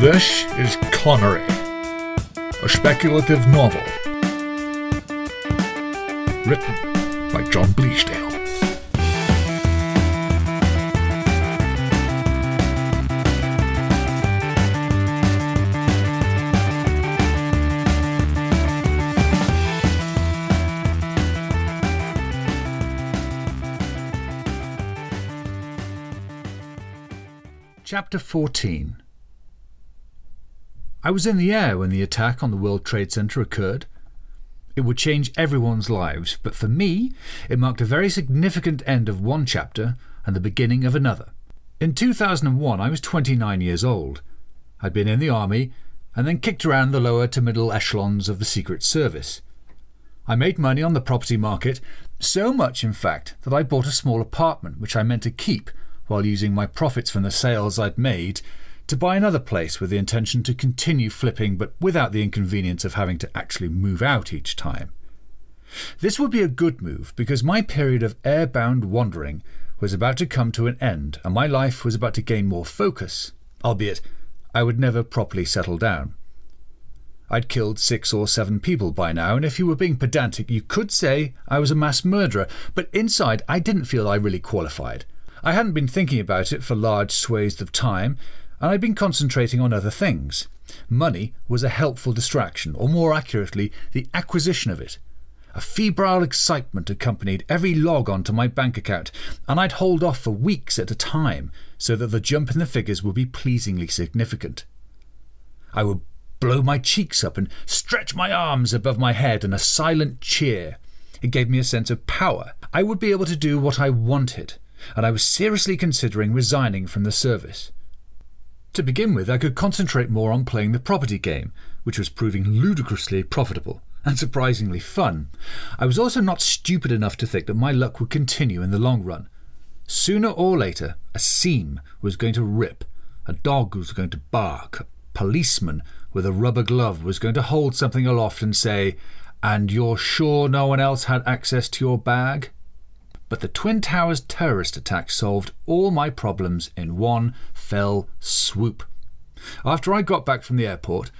This is Connery, a speculative novel written by John Bleasdale. Chapter 14 I was in the air when the attack on the World Trade Center occurred. It would change everyone's lives, but for me, it marked a very significant end of one chapter and the beginning of another. In 2001, I was 29 years old. I'd been in the army and then kicked around the lower to middle echelons of the Secret Service. I made money on the property market, so much, in fact, that I bought a small apartment which I meant to keep while using my profits from the sales I'd made to buy another place with the intention to continue flipping, but without the inconvenience of having to actually move out each time. This would be a good move because my period of airbound wandering was about to come to an end and my life was about to gain more focus, albeit I would never properly settle down. I'd killed six or seven people by now, and if you were being pedantic, you could say I was a mass murderer, but inside I didn't feel I really qualified. I hadn't been thinking about it for large swathes of time, and I'd been concentrating on other things. Money was a helpful distraction, or more accurately, the acquisition of it. A febrile excitement accompanied every log on to my bank account, and I'd hold off for weeks at a time so that the jump in the figures would be pleasingly significant. I would blow my cheeks up and stretch my arms above my head in a silent cheer. It gave me a sense of power. I would be able to do what I wanted and I was seriously considering resigning from the service. To begin with, I could concentrate more on playing the property game, which was proving ludicrously profitable and surprisingly fun. I was also not stupid enough to think that my luck would continue in the long run. Sooner or later, a seam was going to rip, a dog was going to bark, a policeman with a rubber glove was going to hold something aloft and say, And you're sure no one else had access to your bag? But the Twin Towers terrorist attack solved all my problems in one fell swoop. After I got back from the airport,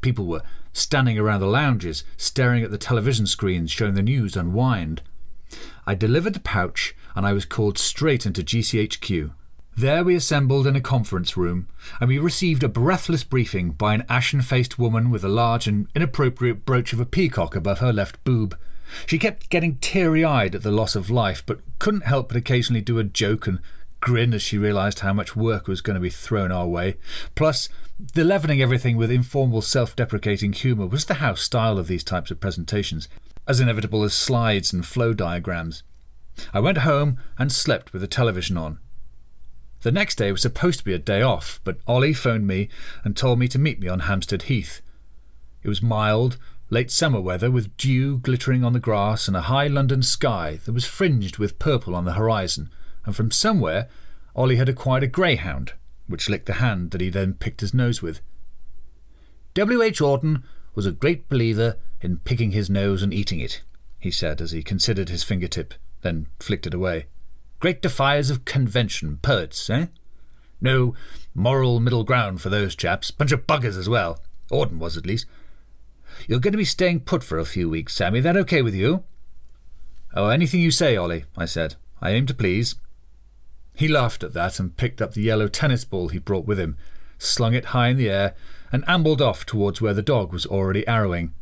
people were standing around the lounges, staring at the television screens showing the news unwind. I delivered the pouch and I was called straight into GCHQ. There we assembled in a conference room, and we received a breathless briefing by an ashen faced woman with a large and inappropriate brooch of a peacock above her left boob. She kept getting teary eyed at the loss of life, but couldn't help but occasionally do a joke and grin as she realised how much work was going to be thrown our way. Plus, the leavening everything with informal, self deprecating humour was the house style of these types of presentations, as inevitable as slides and flow diagrams. I went home and slept with the television on. The next day was supposed to be a day off, but Ollie phoned me and told me to meet me on Hampstead Heath. It was mild, late summer weather with dew glittering on the grass and a high London sky that was fringed with purple on the horizon, and from somewhere Ollie had acquired a greyhound, which licked the hand that he then picked his nose with. W. H. Auden was a great believer in picking his nose and eating it, he said as he considered his fingertip, then flicked it away. Great defiers of convention, poets, eh? No moral middle ground for those chaps. Bunch of buggers as well. Auden was, at least. You're going to be staying put for a few weeks, Sammy. That okay with you? Oh, anything you say, Ollie, I said. I aim to please. He laughed at that and picked up the yellow tennis ball he brought with him, slung it high in the air, and ambled off towards where the dog was already arrowing.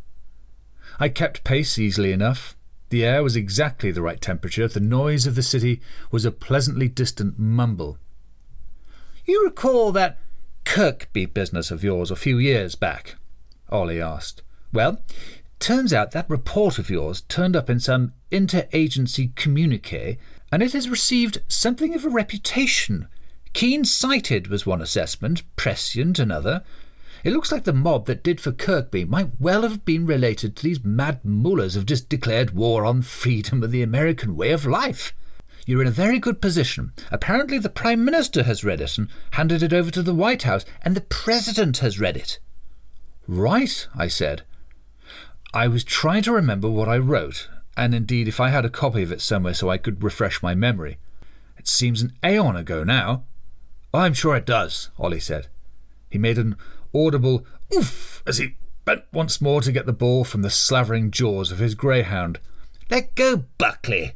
I kept pace easily enough. The air was exactly the right temperature. The noise of the city was a pleasantly distant mumble. You recall that Kirkby business of yours a few years back? Ollie asked. Well, turns out that report of yours turned up in some interagency communique, and it has received something of a reputation. Keen sighted was one assessment, prescient another. It looks like the mob that did for Kirkby might well have been related to these mad mullahs who've just declared war on freedom and the American way of life. You're in a very good position. Apparently, the Prime Minister has read it and handed it over to the White House, and the President has read it. Right, I said. I was trying to remember what I wrote, and indeed if I had a copy of it somewhere so I could refresh my memory. It seems an aeon ago now. I'm sure it does, Ollie said. He made an audible oof as he bent once more to get the ball from the slavering jaws of his greyhound. Let go, Buckley.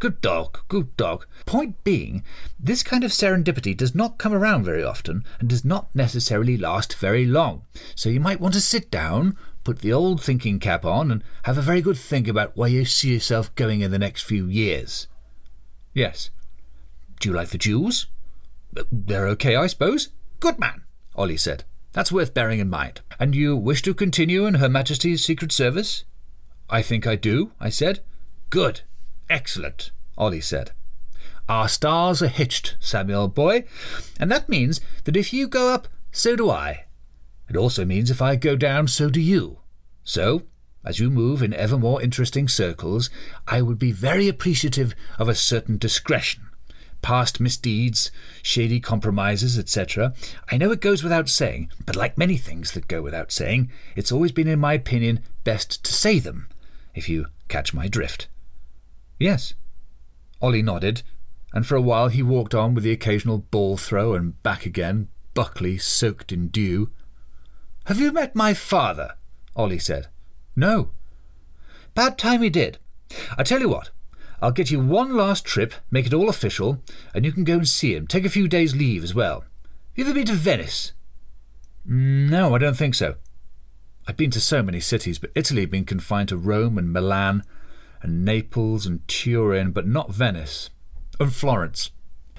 Good dog, good dog. Point being, this kind of serendipity does not come around very often and does not necessarily last very long. So you might want to sit down, put the old thinking cap on, and have a very good think about where you see yourself going in the next few years. Yes. Do you like the Jews? Uh, they're okay, I suppose. Good man, Ollie said. That's worth bearing in mind. And you wish to continue in Her Majesty's Secret Service? I think I do, I said. Good. Excellent, Ollie said. Our stars are hitched, Samuel boy, and that means that if you go up, so do I. It also means if I go down, so do you. So, as you move in ever more interesting circles, I would be very appreciative of a certain discretion. Past misdeeds, shady compromises, etc. I know it goes without saying, but like many things that go without saying, it's always been, in my opinion, best to say them, if you catch my drift. Yes. Ollie nodded, and for a while he walked on with the occasional ball throw and back again, Buckley soaked in dew. Have you met my father? Ollie said. No. Bad time he did. I tell you what, I'll get you one last trip, make it all official, and you can go and see him. Take a few days' leave as well. You ever been to Venice? No, I don't think so. I've been to so many cities, but Italy had been confined to Rome and Milan, and Naples and Turin, but not Venice. And Florence.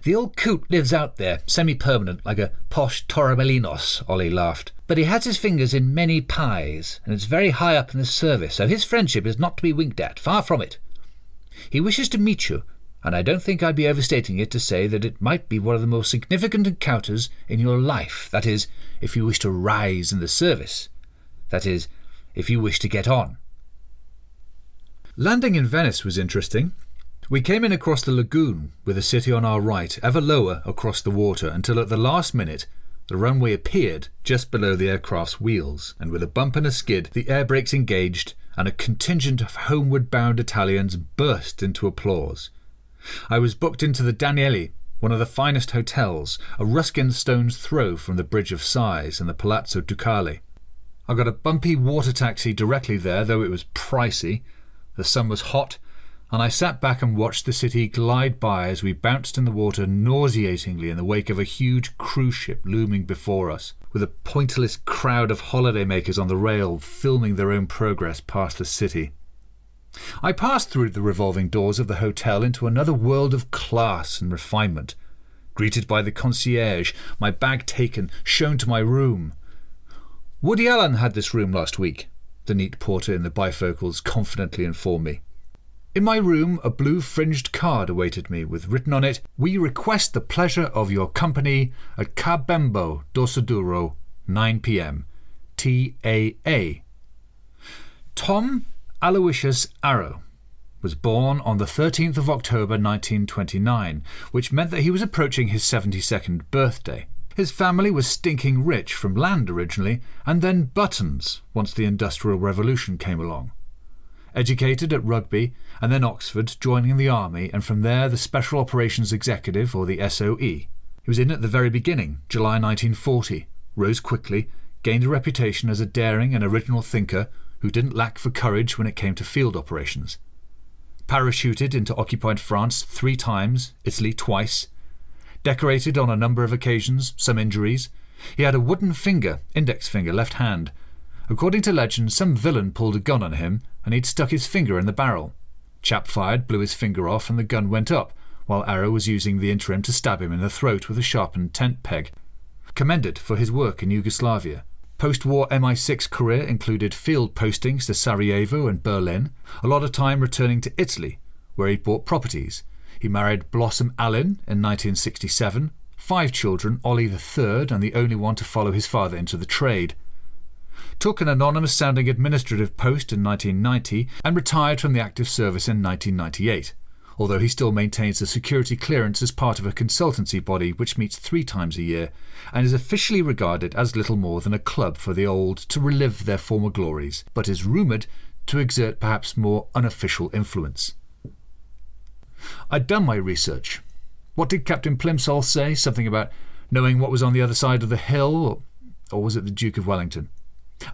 The old coot lives out there, semi permanent, like a posh Torremolinos, Ollie laughed. But he has his fingers in many pies, and it's very high up in the service, so his friendship is not to be winked at, far from it. He wishes to meet you, and I don't think I'd be overstating it to say that it might be one of the most significant encounters in your life. That is, if you wish to rise in the service. That is, if you wish to get on. Landing in Venice was interesting. We came in across the lagoon, with the city on our right, ever lower across the water, until at the last minute the runway appeared just below the aircraft's wheels, and with a bump and a skid, the air brakes engaged, and a contingent of homeward bound Italians burst into applause. I was booked into the Danieli, one of the finest hotels, a Ruskin stone's throw from the Bridge of Sighs and the Palazzo Ducale. I got a bumpy water taxi directly there, though it was pricey. The sun was hot, and I sat back and watched the city glide by as we bounced in the water nauseatingly in the wake of a huge cruise ship looming before us, with a pointless crowd of holidaymakers on the rail filming their own progress past the city. I passed through the revolving doors of the hotel into another world of class and refinement. Greeted by the concierge, my bag taken, shown to my room. Woody Allen had this room last week, the neat porter in the bifocals confidently informed me. In my room, a blue fringed card awaited me, with written on it, We request the pleasure of your company at Ca' Bembo Dorsoduro, 9 p.m. T.A.A. Tom Aloysius Arrow was born on the 13th of October 1929, which meant that he was approaching his 72nd birthday. His family was stinking rich from land originally, and then buttons once the Industrial Revolution came along. Educated at Rugby and then Oxford, joining the Army, and from there the Special Operations Executive, or the SOE. He was in at the very beginning, July 1940, rose quickly, gained a reputation as a daring and original thinker who didn't lack for courage when it came to field operations. Parachuted into occupied France three times, Italy twice, decorated on a number of occasions, some injuries. He had a wooden finger, index finger, left hand. According to legend, some villain pulled a gun on him, and he'd stuck his finger in the barrel. Chap fired, blew his finger off, and the gun went up, while Arrow was using the interim to stab him in the throat with a sharpened tent peg. Commended for his work in Yugoslavia. Post war MI6 career included field postings to Sarajevo and Berlin, a lot of time returning to Italy, where he bought properties, he married Blossom Allen in 1967, five children, Ollie the third, and the only one to follow his father into the trade. Took an anonymous sounding administrative post in 1990 and retired from the active service in 1998, although he still maintains a security clearance as part of a consultancy body which meets three times a year and is officially regarded as little more than a club for the old to relive their former glories, but is rumoured to exert perhaps more unofficial influence. I'd done my research. What did Captain Plimsoll say? Something about knowing what was on the other side of the hill? Or was it the Duke of Wellington?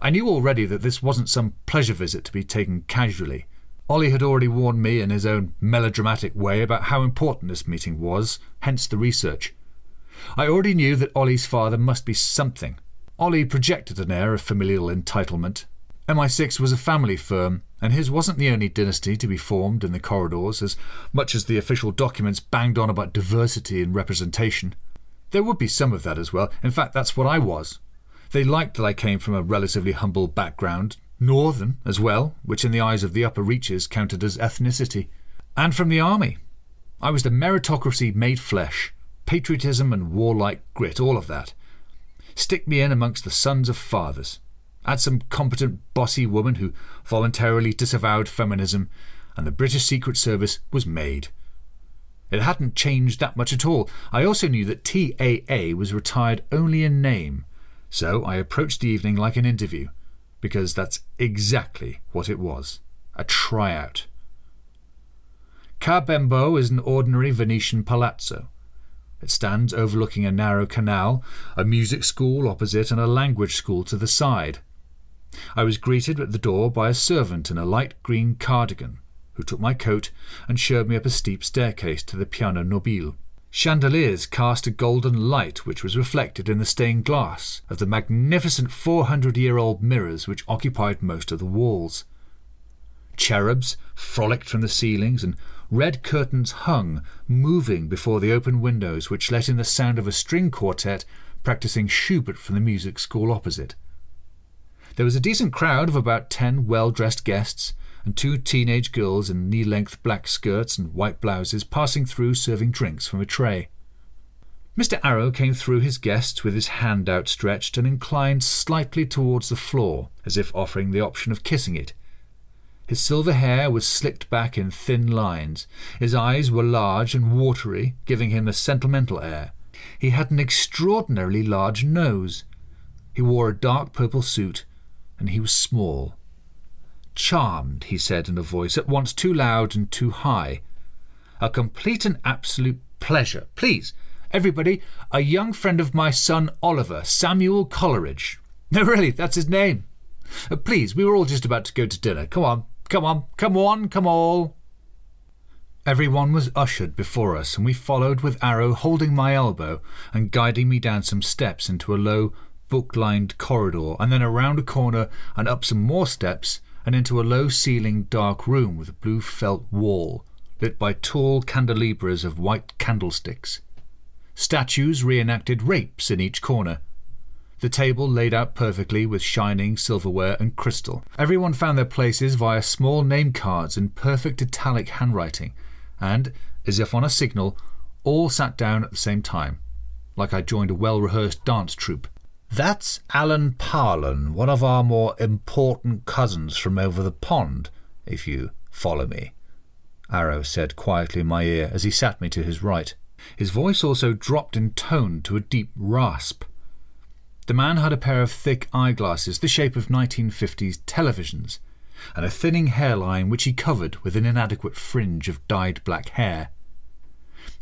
I knew already that this wasn't some pleasure visit to be taken casually. Ollie had already warned me in his own melodramatic way about how important this meeting was, hence the research. I already knew that Ollie's father must be something. Ollie projected an air of familial entitlement. MI6 was a family firm, and his wasn't the only dynasty to be formed in the corridors, as much as the official documents banged on about diversity and representation. There would be some of that as well. In fact, that's what I was. They liked that I came from a relatively humble background, northern as well, which in the eyes of the upper reaches counted as ethnicity, and from the army. I was the meritocracy made flesh, patriotism and warlike grit, all of that. Stick me in amongst the sons of fathers. Add some competent, bossy woman who voluntarily disavowed feminism, and the British Secret Service was made. It hadn't changed that much at all. I also knew that TAA was retired only in name, so I approached the evening like an interview because that's exactly what it was a tryout. Ca' Bembo is an ordinary Venetian palazzo. It stands overlooking a narrow canal, a music school opposite, and a language school to the side. I was greeted at the door by a servant in a light green cardigan, who took my coat and showed me up a steep staircase to the piano nobile. Chandeliers cast a golden light which was reflected in the stained glass of the magnificent 400 year old mirrors which occupied most of the walls. Cherubs frolicked from the ceilings, and red curtains hung, moving before the open windows which let in the sound of a string quartet practicing Schubert from the music school opposite. There was a decent crowd of about ten well dressed guests, and two teenage girls in knee length black skirts and white blouses passing through serving drinks from a tray. Mr. Arrow came through his guests with his hand outstretched and inclined slightly towards the floor, as if offering the option of kissing it. His silver hair was slicked back in thin lines. His eyes were large and watery, giving him a sentimental air. He had an extraordinarily large nose. He wore a dark purple suit, and he was small. Charmed, he said in a voice at once too loud and too high. A complete and absolute pleasure. Please, everybody, a young friend of my son Oliver, Samuel Coleridge. No, really, that's his name. Uh, please, we were all just about to go to dinner. Come on, come on, come on, come all. Everyone was ushered before us, and we followed with Arrow holding my elbow and guiding me down some steps into a low, book lined corridor, and then around a corner and up some more steps and into a low ceilinged dark room with a blue felt wall, lit by tall candelabras of white candlesticks. Statues reenacted rapes in each corner. The table laid out perfectly with shining silverware and crystal. Everyone found their places via small name cards in perfect italic handwriting, and, as if on a signal, all sat down at the same time, like I joined a well rehearsed dance troupe. That's Alan Parlin, one of our more important cousins from over the pond, if you follow me, Arrow said quietly in my ear as he sat me to his right. His voice also dropped in tone to a deep rasp. The man had a pair of thick eyeglasses, the shape of 1950s televisions, and a thinning hairline which he covered with an inadequate fringe of dyed black hair.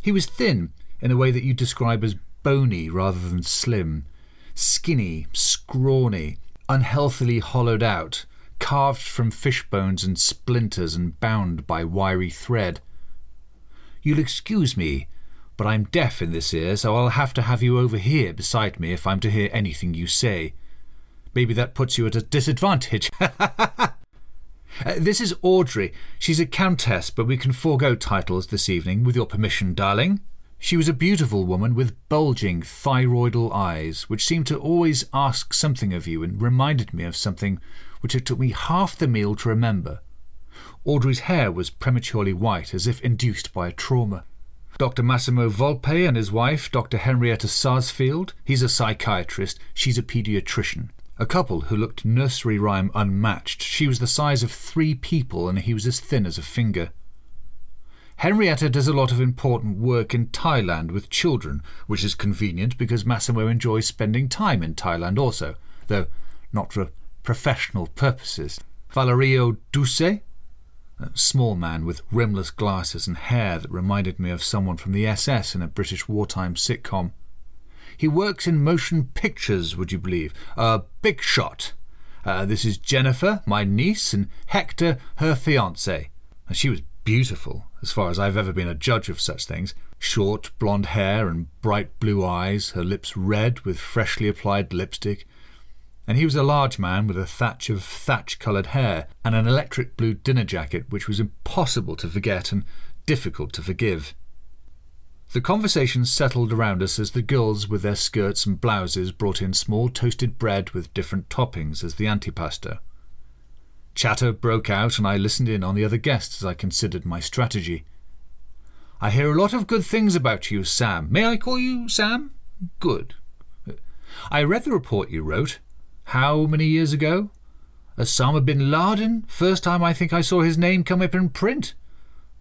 He was thin in a way that you'd describe as bony rather than slim, skinny, scrawny, unhealthily hollowed out, carved from fish bones and splinters and bound by wiry thread. You'll excuse me, but I'm deaf in this ear, so I'll have to have you over here beside me if I'm to hear anything you say. Maybe that puts you at a disadvantage. uh, this is Audrey. She's a countess, but we can forego titles this evening, with your permission, darling. She was a beautiful woman with bulging thyroidal eyes, which seemed to always ask something of you and reminded me of something which it took me half the meal to remember. Audrey's hair was prematurely white, as if induced by a trauma. Dr. Massimo Volpe and his wife, Dr. Henrietta Sarsfield, he's a psychiatrist, she's a paediatrician. A couple who looked nursery rhyme unmatched. She was the size of three people, and he was as thin as a finger. Henrietta does a lot of important work in Thailand with children, which is convenient because Massimo enjoys spending time in Thailand also, though not for professional purposes. Valerio Duce, a small man with rimless glasses and hair that reminded me of someone from the SS in a British wartime sitcom. He works in motion pictures, would you believe? A big shot. Uh, this is Jennifer, my niece, and Hector, her fiance. She was beautiful, as far as I've ever been a judge of such things. Short blonde hair and bright blue eyes, her lips red with freshly applied lipstick. And he was a large man with a thatch of thatch coloured hair and an electric blue dinner jacket which was impossible to forget and difficult to forgive. The conversation settled around us as the girls, with their skirts and blouses, brought in small toasted bread with different toppings as the antipasto. Chatter broke out, and I listened in on the other guests as I considered my strategy. I hear a lot of good things about you, Sam. May I call you Sam? Good. I read the report you wrote. How many years ago? Osama bin Laden? First time I think I saw his name come up in print.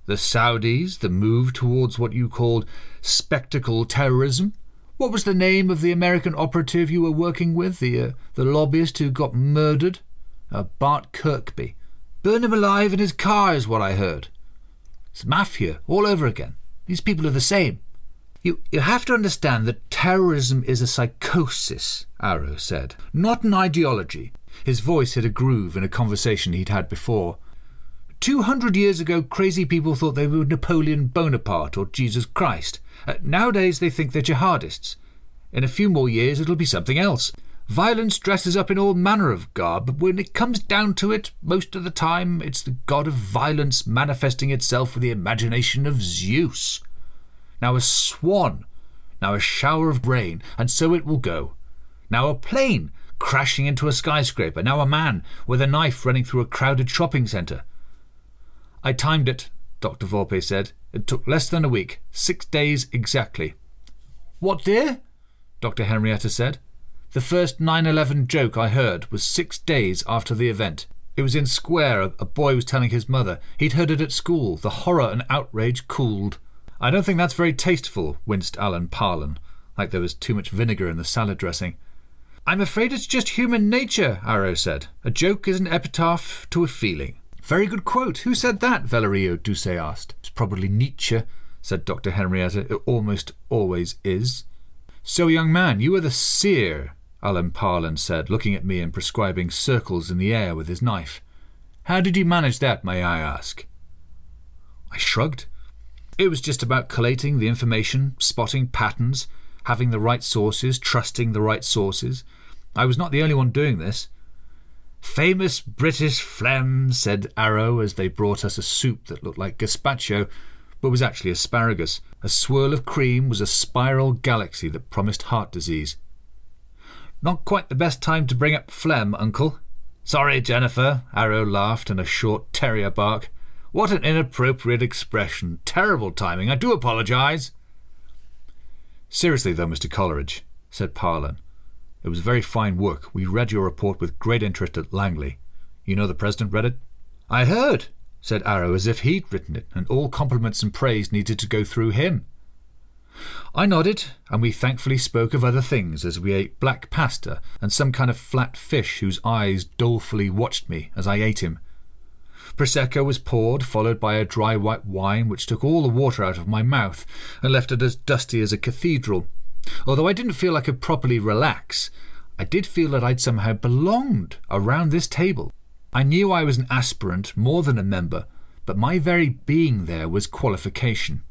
The Saudis, the move towards what you called spectacle terrorism. What was the name of the American operative you were working with, the, uh, the lobbyist who got murdered? Uh, Bart Kirkby. Burn him alive in his car, is what I heard. It's mafia all over again. These people are the same. You, you have to understand that terrorism is a psychosis, Arrow said, not an ideology. His voice hit a groove in a conversation he'd had before. Two hundred years ago, crazy people thought they were Napoleon Bonaparte or Jesus Christ. Uh, nowadays, they think they're jihadists. In a few more years, it'll be something else. Violence dresses up in all manner of garb, but when it comes down to it, most of the time it's the god of violence manifesting itself with the imagination of Zeus. Now a swan, now a shower of rain, and so it will go. Now a plane crashing into a skyscraper, now a man with a knife running through a crowded shopping centre. I timed it, Dr. Volpe said. It took less than a week, six days exactly. What, dear? Dr. Henrietta said. The first 9 11 joke I heard was six days after the event. It was in Square, a boy was telling his mother. He'd heard it at school. The horror and outrage cooled. I don't think that's very tasteful, winced Alan Parlin, like there was too much vinegar in the salad dressing. I'm afraid it's just human nature, Arrow said. A joke is an epitaph to a feeling. Very good quote. Who said that? Valerio Doucet asked. It's probably Nietzsche, said Dr. Henrietta. It almost always is. So, young man, you are the seer, Alan Parlin said, looking at me and prescribing circles in the air with his knife. How did you manage that, may I ask? I shrugged. It was just about collating the information, spotting patterns, having the right sources, trusting the right sources. I was not the only one doing this. Famous British phlegm, said Arrow as they brought us a soup that looked like gazpacho, but was actually asparagus. A swirl of cream was a spiral galaxy that promised heart disease. Not quite the best time to bring up phlegm, Uncle. Sorry, Jennifer, Arrow laughed in a short terrier bark. What an inappropriate expression. Terrible timing. I do apologise. Seriously, though, Mr. Coleridge, said Parlin, it was very fine work. We read your report with great interest at Langley. You know the President read it? I heard, said Arrow, as if he'd written it, and all compliments and praise needed to go through him. I nodded, and we thankfully spoke of other things as we ate black pasta and some kind of flat fish whose eyes dolefully watched me as I ate him. Prosecco was poured, followed by a dry white wine which took all the water out of my mouth and left it as dusty as a cathedral. Although I didn't feel I could properly relax, I did feel that I'd somehow belonged around this table. I knew I was an aspirant more than a member, but my very being there was qualification.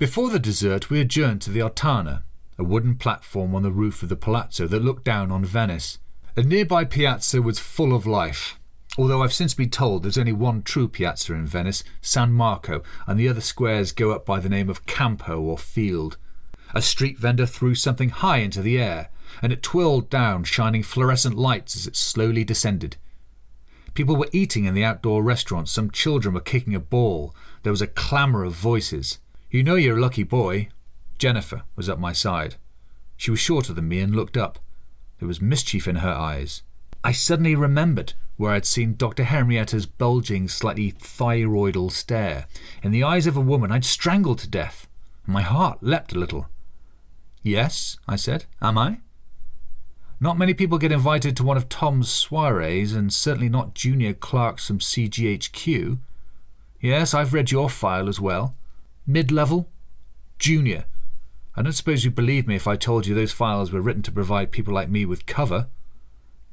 Before the dessert, we adjourned to the Altana, a wooden platform on the roof of the palazzo that looked down on Venice. A nearby piazza was full of life, although I've since been told there's only one true piazza in Venice, San Marco, and the other squares go up by the name of Campo or Field. A street vendor threw something high into the air, and it twirled down, shining fluorescent lights as it slowly descended. People were eating in the outdoor restaurants, some children were kicking a ball, there was a clamour of voices. You know you're a lucky boy. Jennifer was at my side. She was shorter than me and looked up. There was mischief in her eyes. I suddenly remembered where I'd seen Dr. Henrietta's bulging, slightly thyroidal stare. In the eyes of a woman I'd strangled to death. My heart leapt a little. Yes, I said. Am I? Not many people get invited to one of Tom's soirees, and certainly not junior clerks from CGHQ. Yes, I've read your file as well. Mid level? Junior. I don't suppose you'd believe me if I told you those files were written to provide people like me with cover.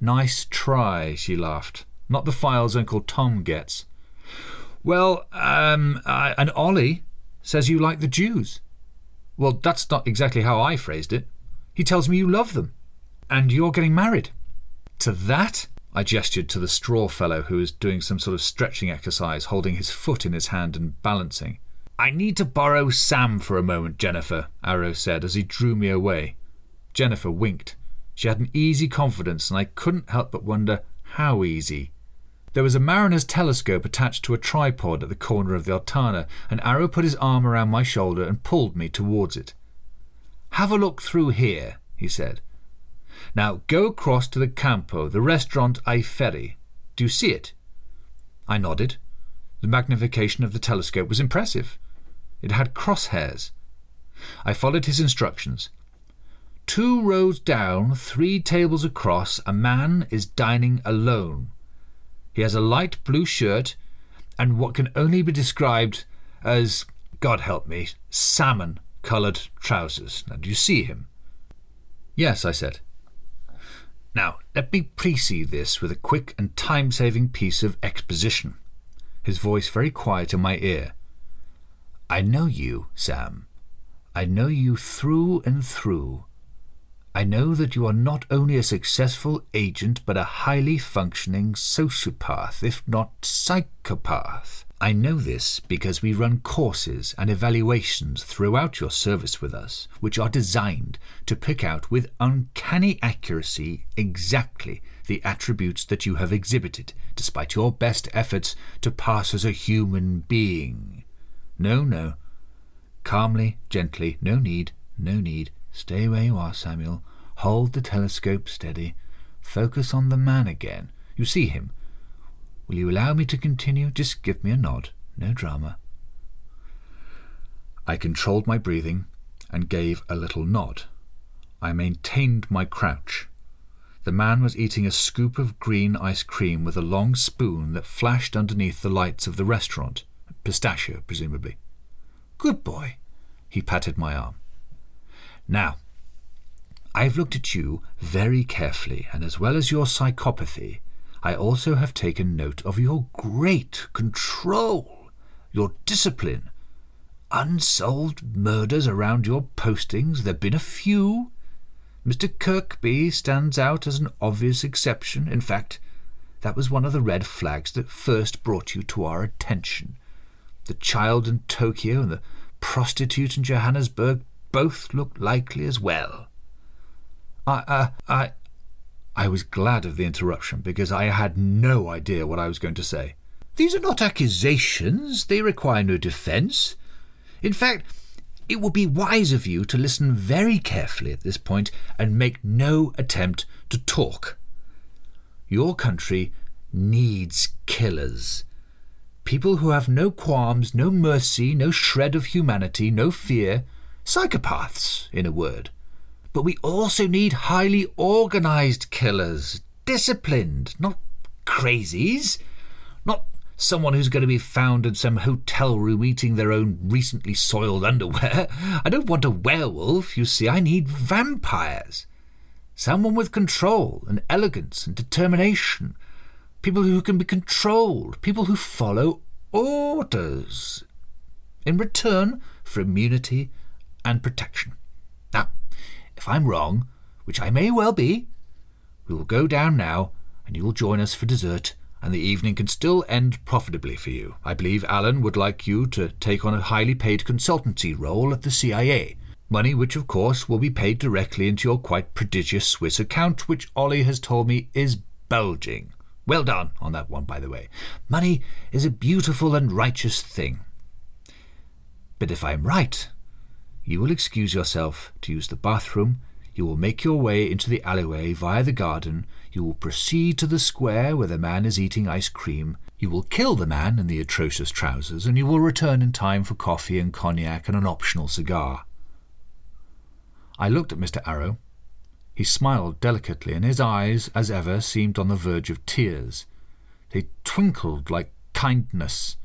Nice try, she laughed. Not the files Uncle Tom gets. Well, um, uh, and Ollie says you like the Jews. Well, that's not exactly how I phrased it. He tells me you love them. And you're getting married. To that? I gestured to the straw fellow who was doing some sort of stretching exercise, holding his foot in his hand and balancing. I need to borrow Sam for a moment, Jennifer, Arrow said as he drew me away. Jennifer winked. She had an easy confidence, and I couldn't help but wonder how easy. There was a mariner's telescope attached to a tripod at the corner of the Altana, and Arrow put his arm around my shoulder and pulled me towards it. Have a look through here, he said. Now go across to the Campo, the restaurant Ai Ferri. Do you see it? I nodded. The magnification of the telescope was impressive. It had crosshairs. I followed his instructions. Two rows down, three tables across, a man is dining alone. He has a light blue shirt and what can only be described as, God help me, salmon coloured trousers. Now, do you see him? Yes, I said. Now, let me precede this with a quick and time saving piece of exposition. His voice very quiet in my ear. I know you, Sam. I know you through and through. I know that you are not only a successful agent, but a highly functioning sociopath, if not psychopath. I know this because we run courses and evaluations throughout your service with us, which are designed to pick out with uncanny accuracy exactly the attributes that you have exhibited, despite your best efforts to pass as a human being. No, no. Calmly, gently, no need, no need. Stay where you are, Samuel. Hold the telescope steady. Focus on the man again. You see him. Will you allow me to continue? Just give me a nod. No drama. I controlled my breathing and gave a little nod. I maintained my crouch. The man was eating a scoop of green ice cream with a long spoon that flashed underneath the lights of the restaurant. Pistachio, presumably. Good boy. He patted my arm. Now, I've looked at you very carefully, and as well as your psychopathy, I also have taken note of your great control, your discipline. Unsolved murders around your postings, there have been a few. Mr. Kirkby stands out as an obvious exception. In fact, that was one of the red flags that first brought you to our attention. The child in Tokyo and the prostitute in Johannesburg both look likely as well. I, uh, I, I was glad of the interruption because I had no idea what I was going to say. These are not accusations, they require no defence. In fact, it would be wise of you to listen very carefully at this point and make no attempt to talk. Your country needs killers. People who have no qualms, no mercy, no shred of humanity, no fear. Psychopaths, in a word. But we also need highly organized killers, disciplined, not crazies. Not someone who's going to be found in some hotel room eating their own recently soiled underwear. I don't want a werewolf, you see, I need vampires. Someone with control and elegance and determination people who can be controlled, people who follow orders in return for immunity and protection. Now, if I'm wrong, which I may well be, we will go down now and you will join us for dessert, and the evening can still end profitably for you. I believe Alan would like you to take on a highly paid consultancy role at the CIA. Money which, of course, will be paid directly into your quite prodigious Swiss account, which Ollie has told me is bulging. Well done on that one, by the way. Money is a beautiful and righteous thing. But if I'm right, you will excuse yourself to use the bathroom, you will make your way into the alleyway via the garden, you will proceed to the square where the man is eating ice cream, you will kill the man in the atrocious trousers, and you will return in time for coffee and cognac and an optional cigar. I looked at Mr. Arrow. He smiled delicately, and his eyes, as ever, seemed on the verge of tears. They twinkled like kindness.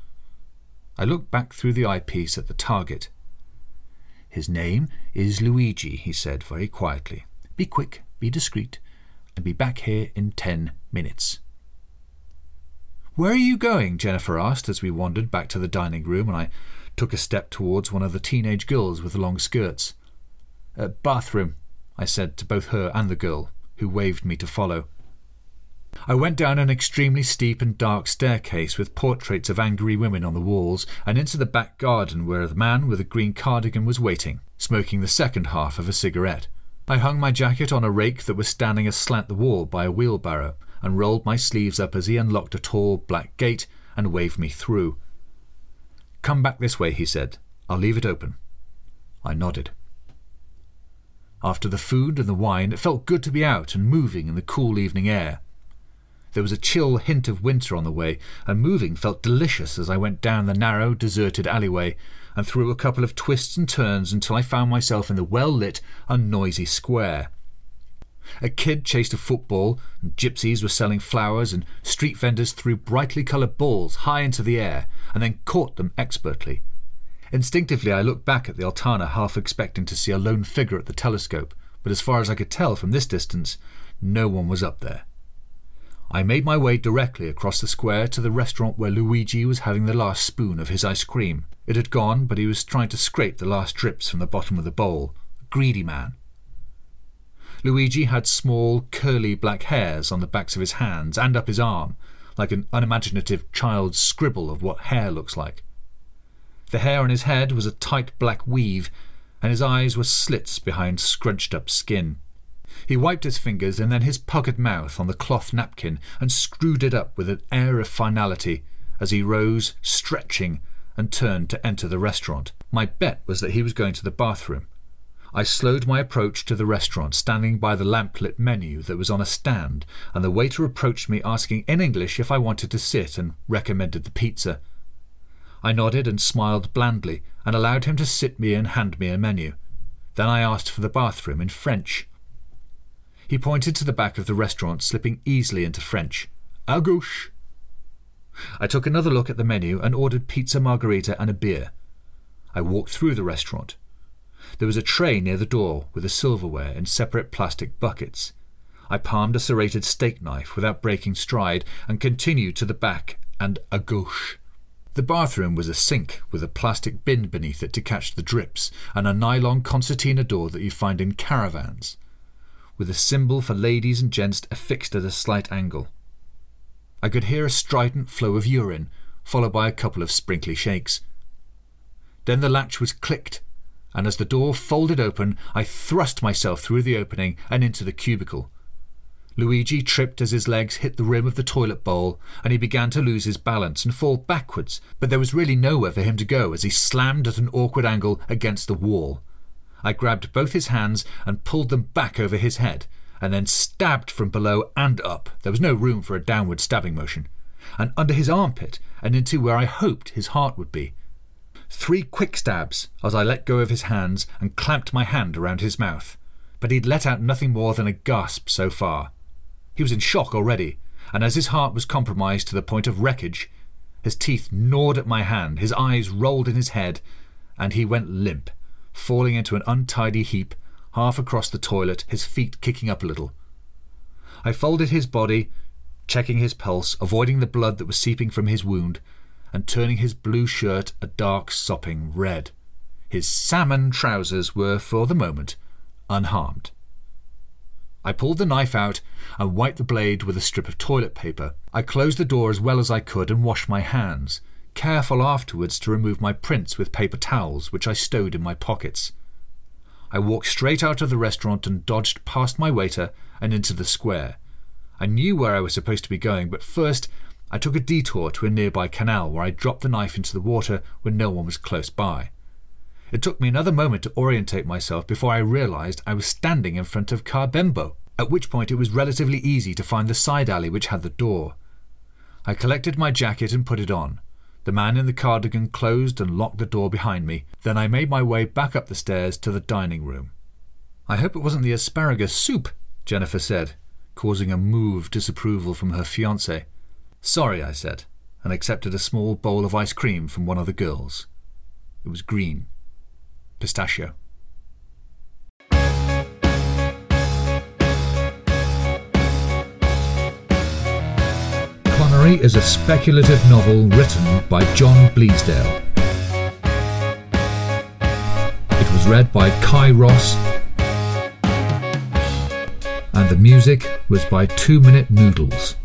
I looked back through the eyepiece at the target. His name is Luigi, he said very quietly. Be quick, be discreet, and be back here in ten minutes. Where are you going? Jennifer asked as we wandered back to the dining room and I took a step towards one of the teenage girls with long skirts. A bathroom, I said to both her and the girl, who waved me to follow. I went down an extremely steep and dark staircase with portraits of angry women on the walls and into the back garden where the man with a green cardigan was waiting, smoking the second half of a cigarette. I hung my jacket on a rake that was standing aslant the wall by a wheelbarrow and rolled my sleeves up as he unlocked a tall black gate and waved me through. Come back this way, he said. I'll leave it open. I nodded. After the food and the wine, it felt good to be out and moving in the cool evening air. There was a chill hint of winter on the way, and moving felt delicious as I went down the narrow, deserted alleyway and through a couple of twists and turns until I found myself in the well lit and noisy square. A kid chased a football, and gypsies were selling flowers, and street vendors threw brightly coloured balls high into the air and then caught them expertly. Instinctively, I looked back at the Altana, half expecting to see a lone figure at the telescope, but as far as I could tell from this distance, no one was up there. I made my way directly across the square to the restaurant where Luigi was having the last spoon of his ice cream. It had gone, but he was trying to scrape the last drips from the bottom of the bowl. Greedy man. Luigi had small, curly black hairs on the backs of his hands and up his arm, like an unimaginative child's scribble of what hair looks like. The hair on his head was a tight black weave, and his eyes were slits behind scrunched up skin. He wiped his fingers and then his puckered mouth on the cloth napkin and screwed it up with an air of finality as he rose, stretching, and turned to enter the restaurant. My bet was that he was going to the bathroom. I slowed my approach to the restaurant, standing by the lamplit menu that was on a stand, and the waiter approached me asking in English if I wanted to sit and recommended the pizza. I nodded and smiled blandly and allowed him to sit me and hand me a menu. Then I asked for the bathroom in French. He pointed to the back of the restaurant, slipping easily into French. À gauche. I took another look at the menu and ordered pizza margherita and a beer. I walked through the restaurant. There was a tray near the door with the silverware in separate plastic buckets. I palmed a serrated steak knife without breaking stride and continued to the back and à gauche. The bathroom was a sink with a plastic bin beneath it to catch the drips and a nylon concertina door that you find in caravans, with a symbol for ladies and gents affixed at a slight angle. I could hear a strident flow of urine, followed by a couple of sprinkly shakes. Then the latch was clicked and as the door folded open, I thrust myself through the opening and into the cubicle. Luigi tripped as his legs hit the rim of the toilet bowl, and he began to lose his balance and fall backwards, but there was really nowhere for him to go as he slammed at an awkward angle against the wall. I grabbed both his hands and pulled them back over his head, and then stabbed from below and up. There was no room for a downward stabbing motion. And under his armpit, and into where I hoped his heart would be. Three quick stabs as I let go of his hands and clamped my hand around his mouth. But he'd let out nothing more than a gasp so far. He was in shock already, and as his heart was compromised to the point of wreckage, his teeth gnawed at my hand, his eyes rolled in his head, and he went limp, falling into an untidy heap half across the toilet, his feet kicking up a little. I folded his body, checking his pulse, avoiding the blood that was seeping from his wound, and turning his blue shirt a dark sopping red. His salmon trousers were, for the moment, unharmed. I pulled the knife out and wiped the blade with a strip of toilet paper. I closed the door as well as I could and washed my hands, careful afterwards to remove my prints with paper towels, which I stowed in my pockets. I walked straight out of the restaurant and dodged past my waiter and into the square. I knew where I was supposed to be going, but first I took a detour to a nearby canal where I dropped the knife into the water when no one was close by. It took me another moment to orientate myself before I realized I was standing in front of Ca' Bembo, at which point it was relatively easy to find the side alley which had the door. I collected my jacket and put it on. The man in the cardigan closed and locked the door behind me. Then I made my way back up the stairs to the dining room. I hope it wasn't the asparagus soup, Jennifer said, causing a move of disapproval from her fiance. Sorry, I said, and accepted a small bowl of ice cream from one of the girls. It was green pistachio. Connery is a speculative novel written by John Bleasdale. It was read by Cai Ross, and the music was by Two Minute Noodles.